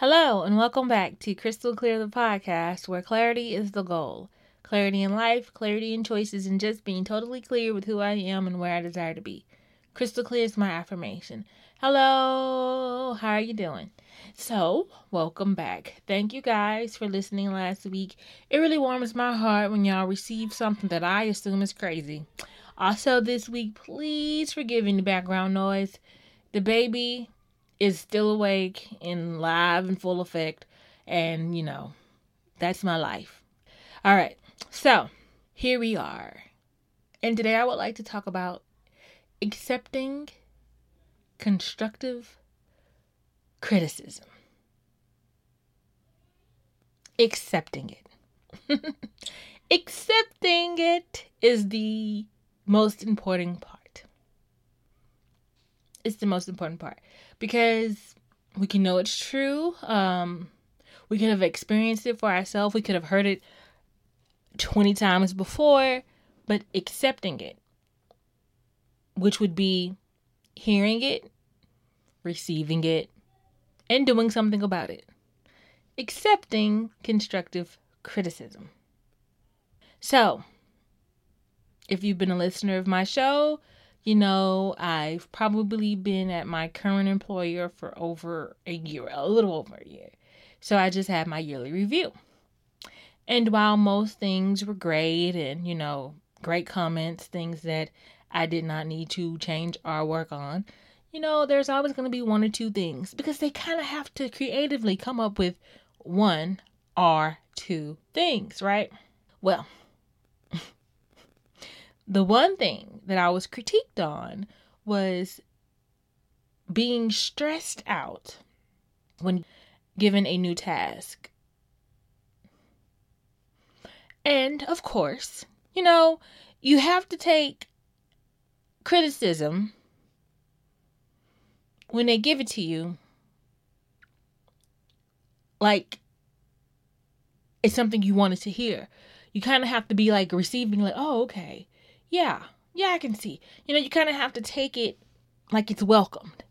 Hello, and welcome back to Crystal Clear the podcast, where clarity is the goal. Clarity in life, clarity in choices, and just being totally clear with who I am and where I desire to be. Crystal clear is my affirmation. Hello, how are you doing? So, welcome back. Thank you guys for listening last week. It really warms my heart when y'all receive something that I assume is crazy. Also, this week, please forgive any background noise. The baby is still awake and live and full effect. And, you know, that's my life. All right. So, here we are. And today I would like to talk about accepting constructive criticism. Accepting it. accepting it is the most important part. It's the most important part because we can know it's true. Um, we could have experienced it for ourselves. We could have heard it 20 times before, but accepting it, which would be hearing it, receiving it, and doing something about it. Accepting constructive criticism. So, if you've been a listener of my show, you know, I've probably been at my current employer for over a year, a little over a year. So I just had my yearly review. And while most things were great and, you know, great comments, things that I did not need to change or work on, you know, there's always going to be one or two things because they kind of have to creatively come up with one or two things, right? Well, the one thing that I was critiqued on was being stressed out when given a new task. And of course, you know, you have to take criticism when they give it to you like it's something you wanted to hear. You kind of have to be like receiving, like, oh, okay yeah, yeah, I can see. You know, you kind of have to take it like it's welcomed.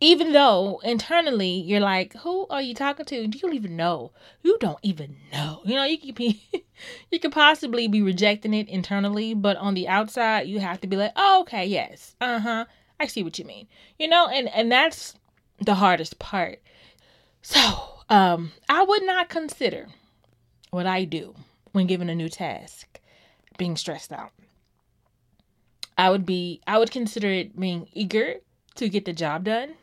Even though internally you're like, who are you talking to? You don't even know. You don't even know. You know, you could be, you could possibly be rejecting it internally, but on the outside, you have to be like, oh, okay, yes, uh huh, I see what you mean. You know, and and that's the hardest part. So, um, I would not consider what I do when given a new task being stressed out. I would be I would consider it being eager to get the job done,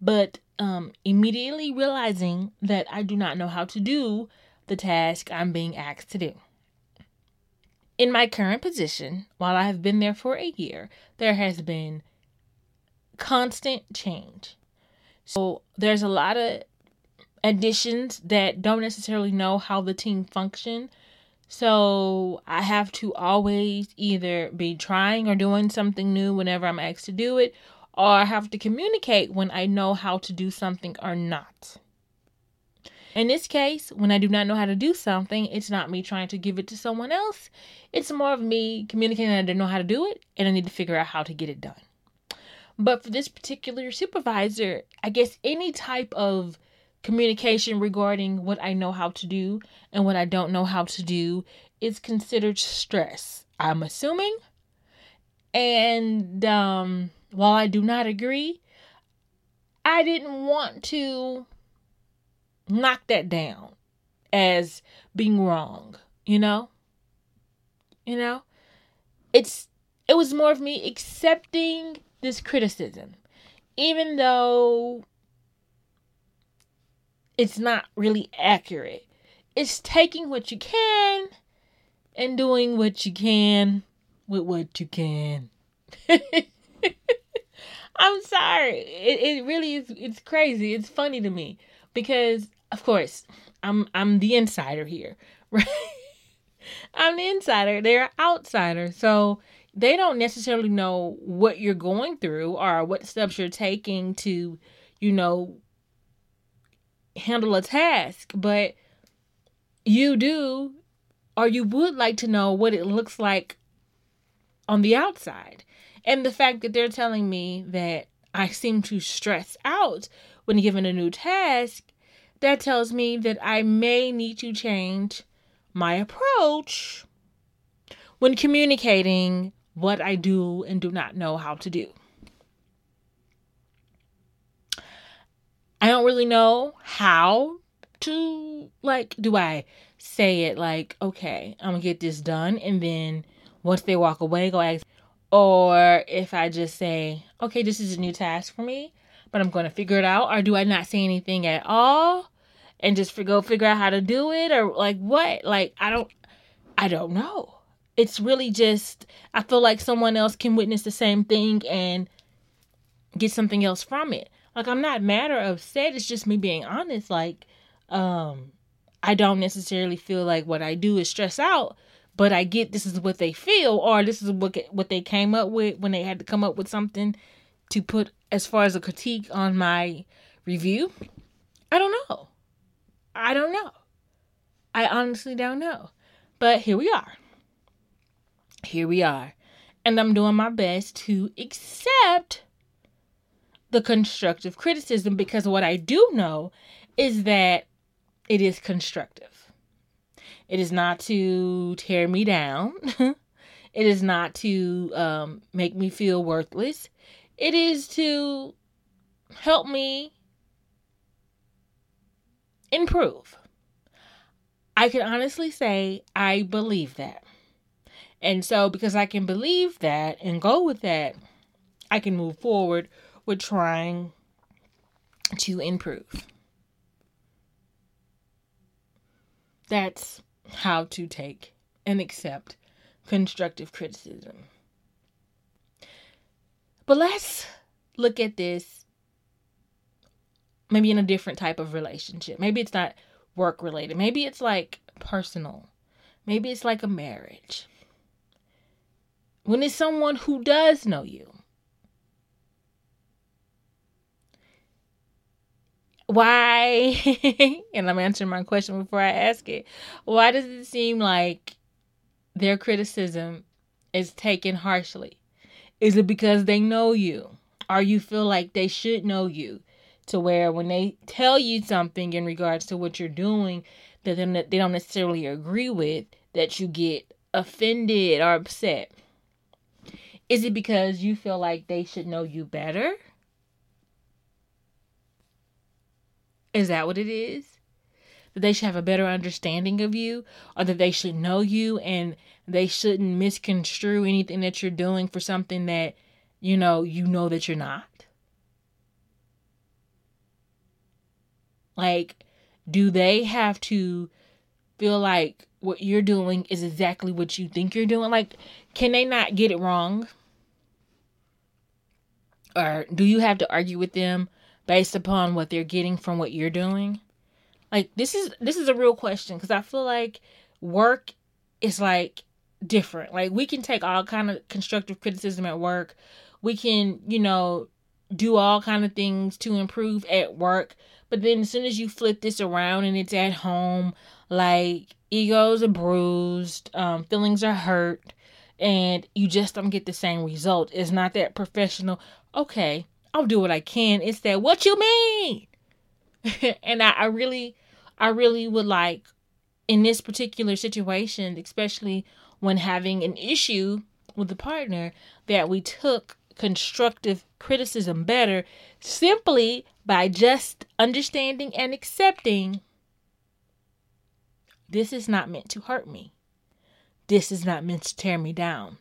but um, immediately realizing that I do not know how to do the task I'm being asked to do. In my current position, while I have been there for a year, there has been constant change. So there's a lot of additions that don't necessarily know how the team function so I have to always either be trying or doing something new whenever I'm asked to do it, or I have to communicate when I know how to do something or not. In this case, when I do not know how to do something, it's not me trying to give it to someone else. It's more of me communicating that I don't know how to do it and I need to figure out how to get it done. But for this particular supervisor, I guess any type of communication regarding what I know how to do and what I don't know how to do is considered stress. I'm assuming. And um, while I do not agree, I didn't want to knock that down as being wrong, you know? You know? It's it was more of me accepting this criticism. Even though it's not really accurate. It's taking what you can and doing what you can with what you can. I'm sorry. It, it really is it's crazy. It's funny to me because of course, I'm I'm the insider here, right? I'm the insider. They're outsider. So they don't necessarily know what you're going through or what steps you're taking to, you know, handle a task, but you do or you would like to know what it looks like on the outside. And the fact that they're telling me that I seem to stress out when given a new task, that tells me that I may need to change my approach when communicating what I do and do not know how to do. I don't really know how to like do I say it like, okay, I'm gonna get this done and then once they walk away go ask or if I just say, okay, this is a new task for me, but I'm gonna figure it out, or do I not say anything at all and just go figure out how to do it or like what? Like I don't I don't know. It's really just I feel like someone else can witness the same thing and get something else from it. Like I'm not mad or upset. It's just me being honest. Like, um, I don't necessarily feel like what I do is stress out, but I get this is what they feel, or this is what what they came up with when they had to come up with something to put as far as a critique on my review. I don't know. I don't know. I honestly don't know. But here we are. Here we are. And I'm doing my best to accept the constructive criticism because what I do know is that it is constructive. It is not to tear me down. it is not to um, make me feel worthless. It is to help me improve. I can honestly say I believe that. And so, because I can believe that and go with that, I can move forward with trying to improve. That's how to take and accept constructive criticism. But let's look at this maybe in a different type of relationship. Maybe it's not work related. Maybe it's like personal. Maybe it's like a marriage. When it's someone who does know you, why and i'm answering my question before i ask it why does it seem like their criticism is taken harshly? Is it because they know you? Or you feel like they should know you to where when they tell you something in regards to what you're doing that they don't necessarily agree with that you get offended or upset? Is it because you feel like they should know you better Is that what it is? That they should have a better understanding of you, or that they should know you and they shouldn't misconstrue anything that you're doing for something that, you know, you know that you're not? Like, do they have to feel like what you're doing is exactly what you think you're doing? Like, can they not get it wrong? Or do you have to argue with them based upon what they're getting from what you're doing? Like this is this is a real question because I feel like work is like different. Like we can take all kind of constructive criticism at work. We can, you know, do all kind of things to improve at work. But then as soon as you flip this around and it's at home, like egos are bruised, um, feelings are hurt, and you just don't get the same result. It's not that professional. Okay, I'll do what I can. It's that what you mean? and I, I really I really would like in this particular situation, especially when having an issue with the partner, that we took constructive criticism better simply by just understanding and accepting this is not meant to hurt me. This is not meant to tear me down.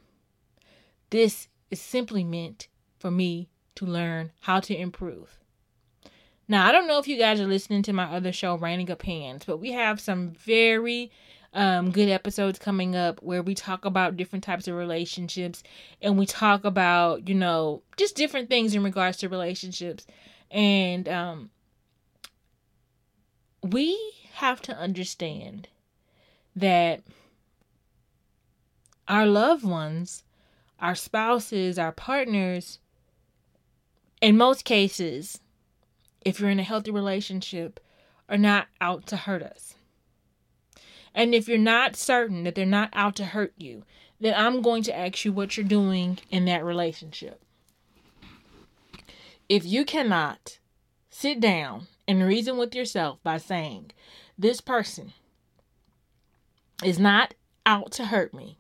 This is simply meant for me to learn how to improve. Now, I don't know if you guys are listening to my other show, Reigning Opinions, but we have some very um, good episodes coming up where we talk about different types of relationships and we talk about, you know, just different things in regards to relationships. And um, we have to understand that our loved ones, our spouses, our partners, in most cases, if you're in a healthy relationship, are not out to hurt us. And if you're not certain that they're not out to hurt you, then I'm going to ask you what you're doing in that relationship. If you cannot sit down and reason with yourself by saying, This person is not out to hurt me,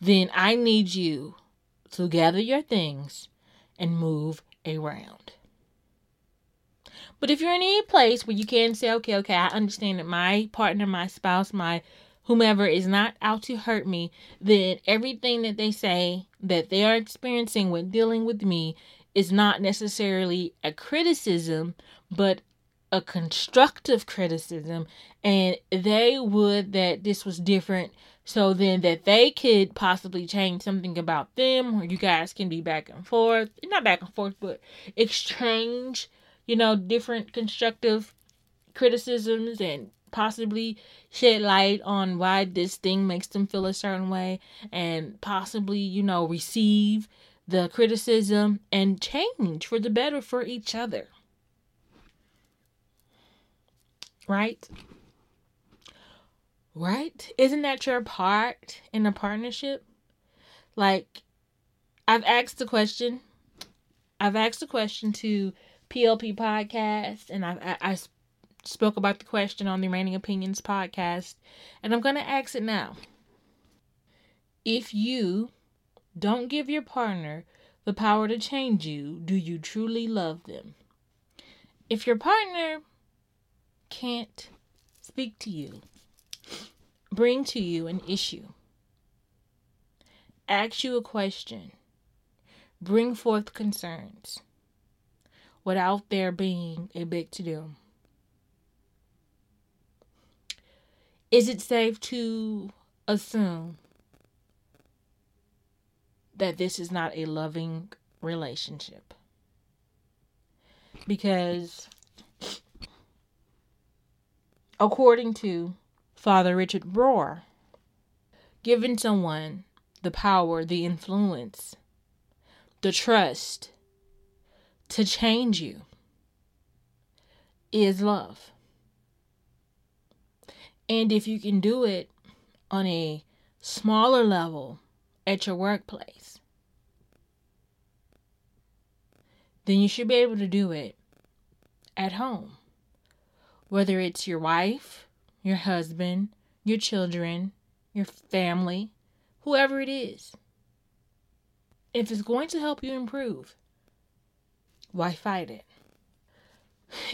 then I need you to gather your things and move around. But if you're in any place where you can say, okay, okay, I understand that my partner, my spouse, my whomever is not out to hurt me, then everything that they say that they are experiencing when dealing with me is not necessarily a criticism, but a constructive criticism. And they would that this was different so then that they could possibly change something about them, or you guys can be back and forth, not back and forth, but exchange, you know, different constructive criticisms and possibly shed light on why this thing makes them feel a certain way and possibly, you know, receive the criticism and change for the better for each other. Right? Right? Isn't that your part in a partnership? Like, I've asked the question. I've asked the question to PLP podcast, and I, I, I spoke about the question on the Reigning Opinions podcast, and I'm going to ask it now. If you don't give your partner the power to change you, do you truly love them? If your partner can't speak to you, bring to you an issue, ask you a question, bring forth concerns without there being a big to do. Is it safe to assume that this is not a loving relationship? Because according to Father Richard Rohr, giving someone the power, the influence, the trust to change you is love. And if you can do it on a smaller level at your workplace, then you should be able to do it at home. Whether it's your wife, your husband, your children, your family, whoever it is. If it's going to help you improve, why fight it?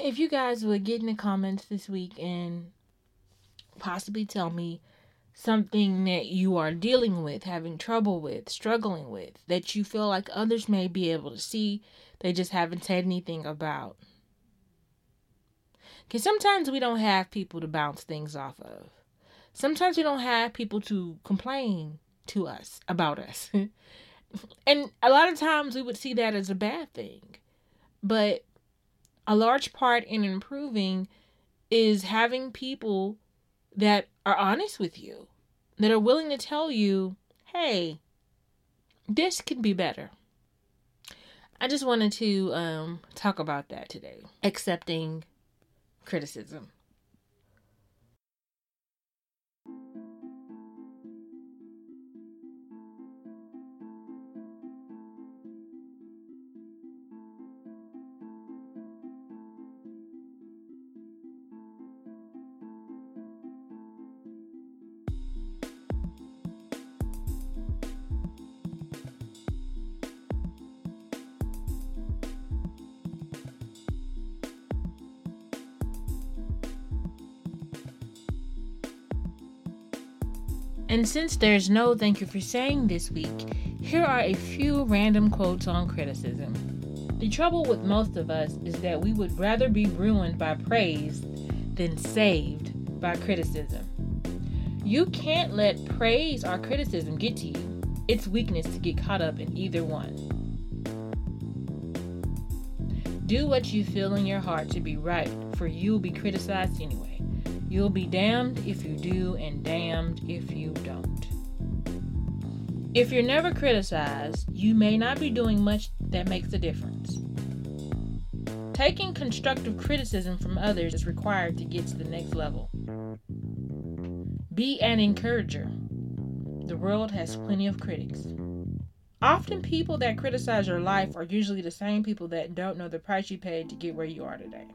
If you guys would get in the comments this week and possibly tell me something that you are dealing with, having trouble with, struggling with, that you feel like others may be able to see, they just haven't said anything about. Because sometimes we don't have people to bounce things off of. Sometimes we don't have people to complain to us about us. and a lot of times we would see that as a bad thing. But a large part in improving is having people that are honest with you, that are willing to tell you, hey, this could be better. I just wanted to um, talk about that today. Accepting criticism. And since there's no thank you for saying this week, here are a few random quotes on criticism. The trouble with most of us is that we would rather be ruined by praise than saved by criticism. You can't let praise or criticism get to you. It's weakness to get caught up in either one. Do what you feel in your heart to be right, for you'll be criticized anyway. You'll be damned if you do, and damned if you don't. If you're never criticized, you may not be doing much that makes a difference. Taking constructive criticism from others is required to get to the next level. Be an encourager. The world has plenty of critics. Often, people that criticize your life are usually the same people that don't know the price you paid to get where you are today.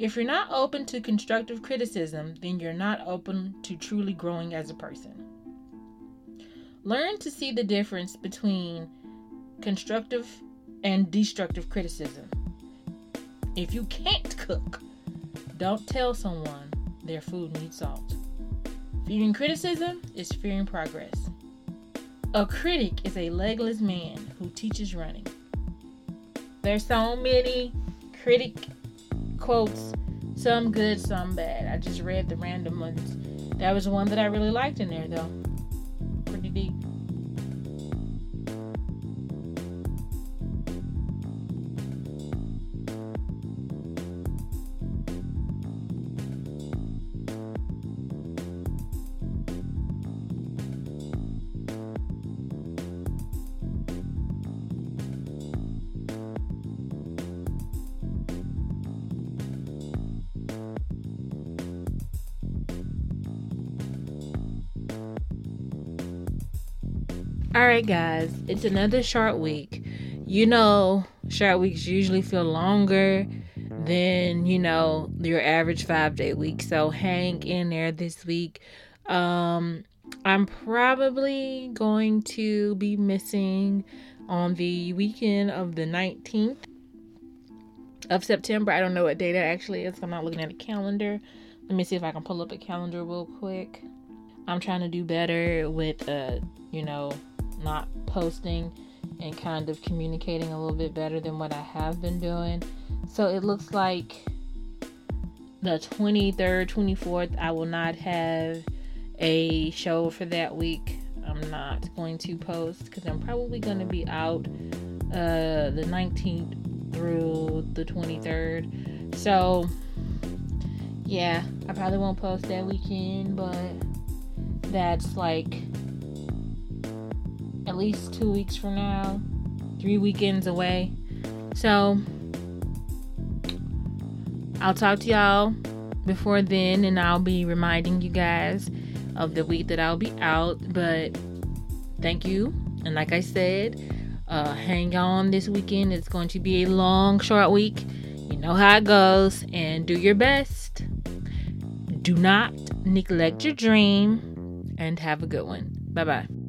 If you're not open to constructive criticism, then you're not open to truly growing as a person. Learn to see the difference between constructive and destructive criticism. If you can't cook, don't tell someone their food needs salt. Fearing criticism is fearing progress. A critic is a legless man who teaches running. There's so many critic quotes, some good, some bad. I just read the random ones. That was one that I really liked in there, though. All right, guys, it's another short week. You know, short weeks usually feel longer than, you know, your average five day week. So hang in there this week. Um, I'm probably going to be missing on the weekend of the 19th of September. I don't know what date that actually is. I'm not looking at a calendar. Let me see if I can pull up a calendar real quick. I'm trying to do better with, uh, you know, not posting and kind of communicating a little bit better than what I have been doing. So it looks like the 23rd, 24th, I will not have a show for that week. I'm not going to post because I'm probably going to be out uh, the 19th through the 23rd. So, yeah, I probably won't post that weekend, but that's like at least two weeks from now, three weekends away. So I'll talk to y'all before then, and I'll be reminding you guys of the week that I'll be out. But thank you. And like I said, uh, hang on this weekend. It's going to be a long, short week. You know how it goes. And do your best. Do not neglect your dream. And have a good one. Bye bye.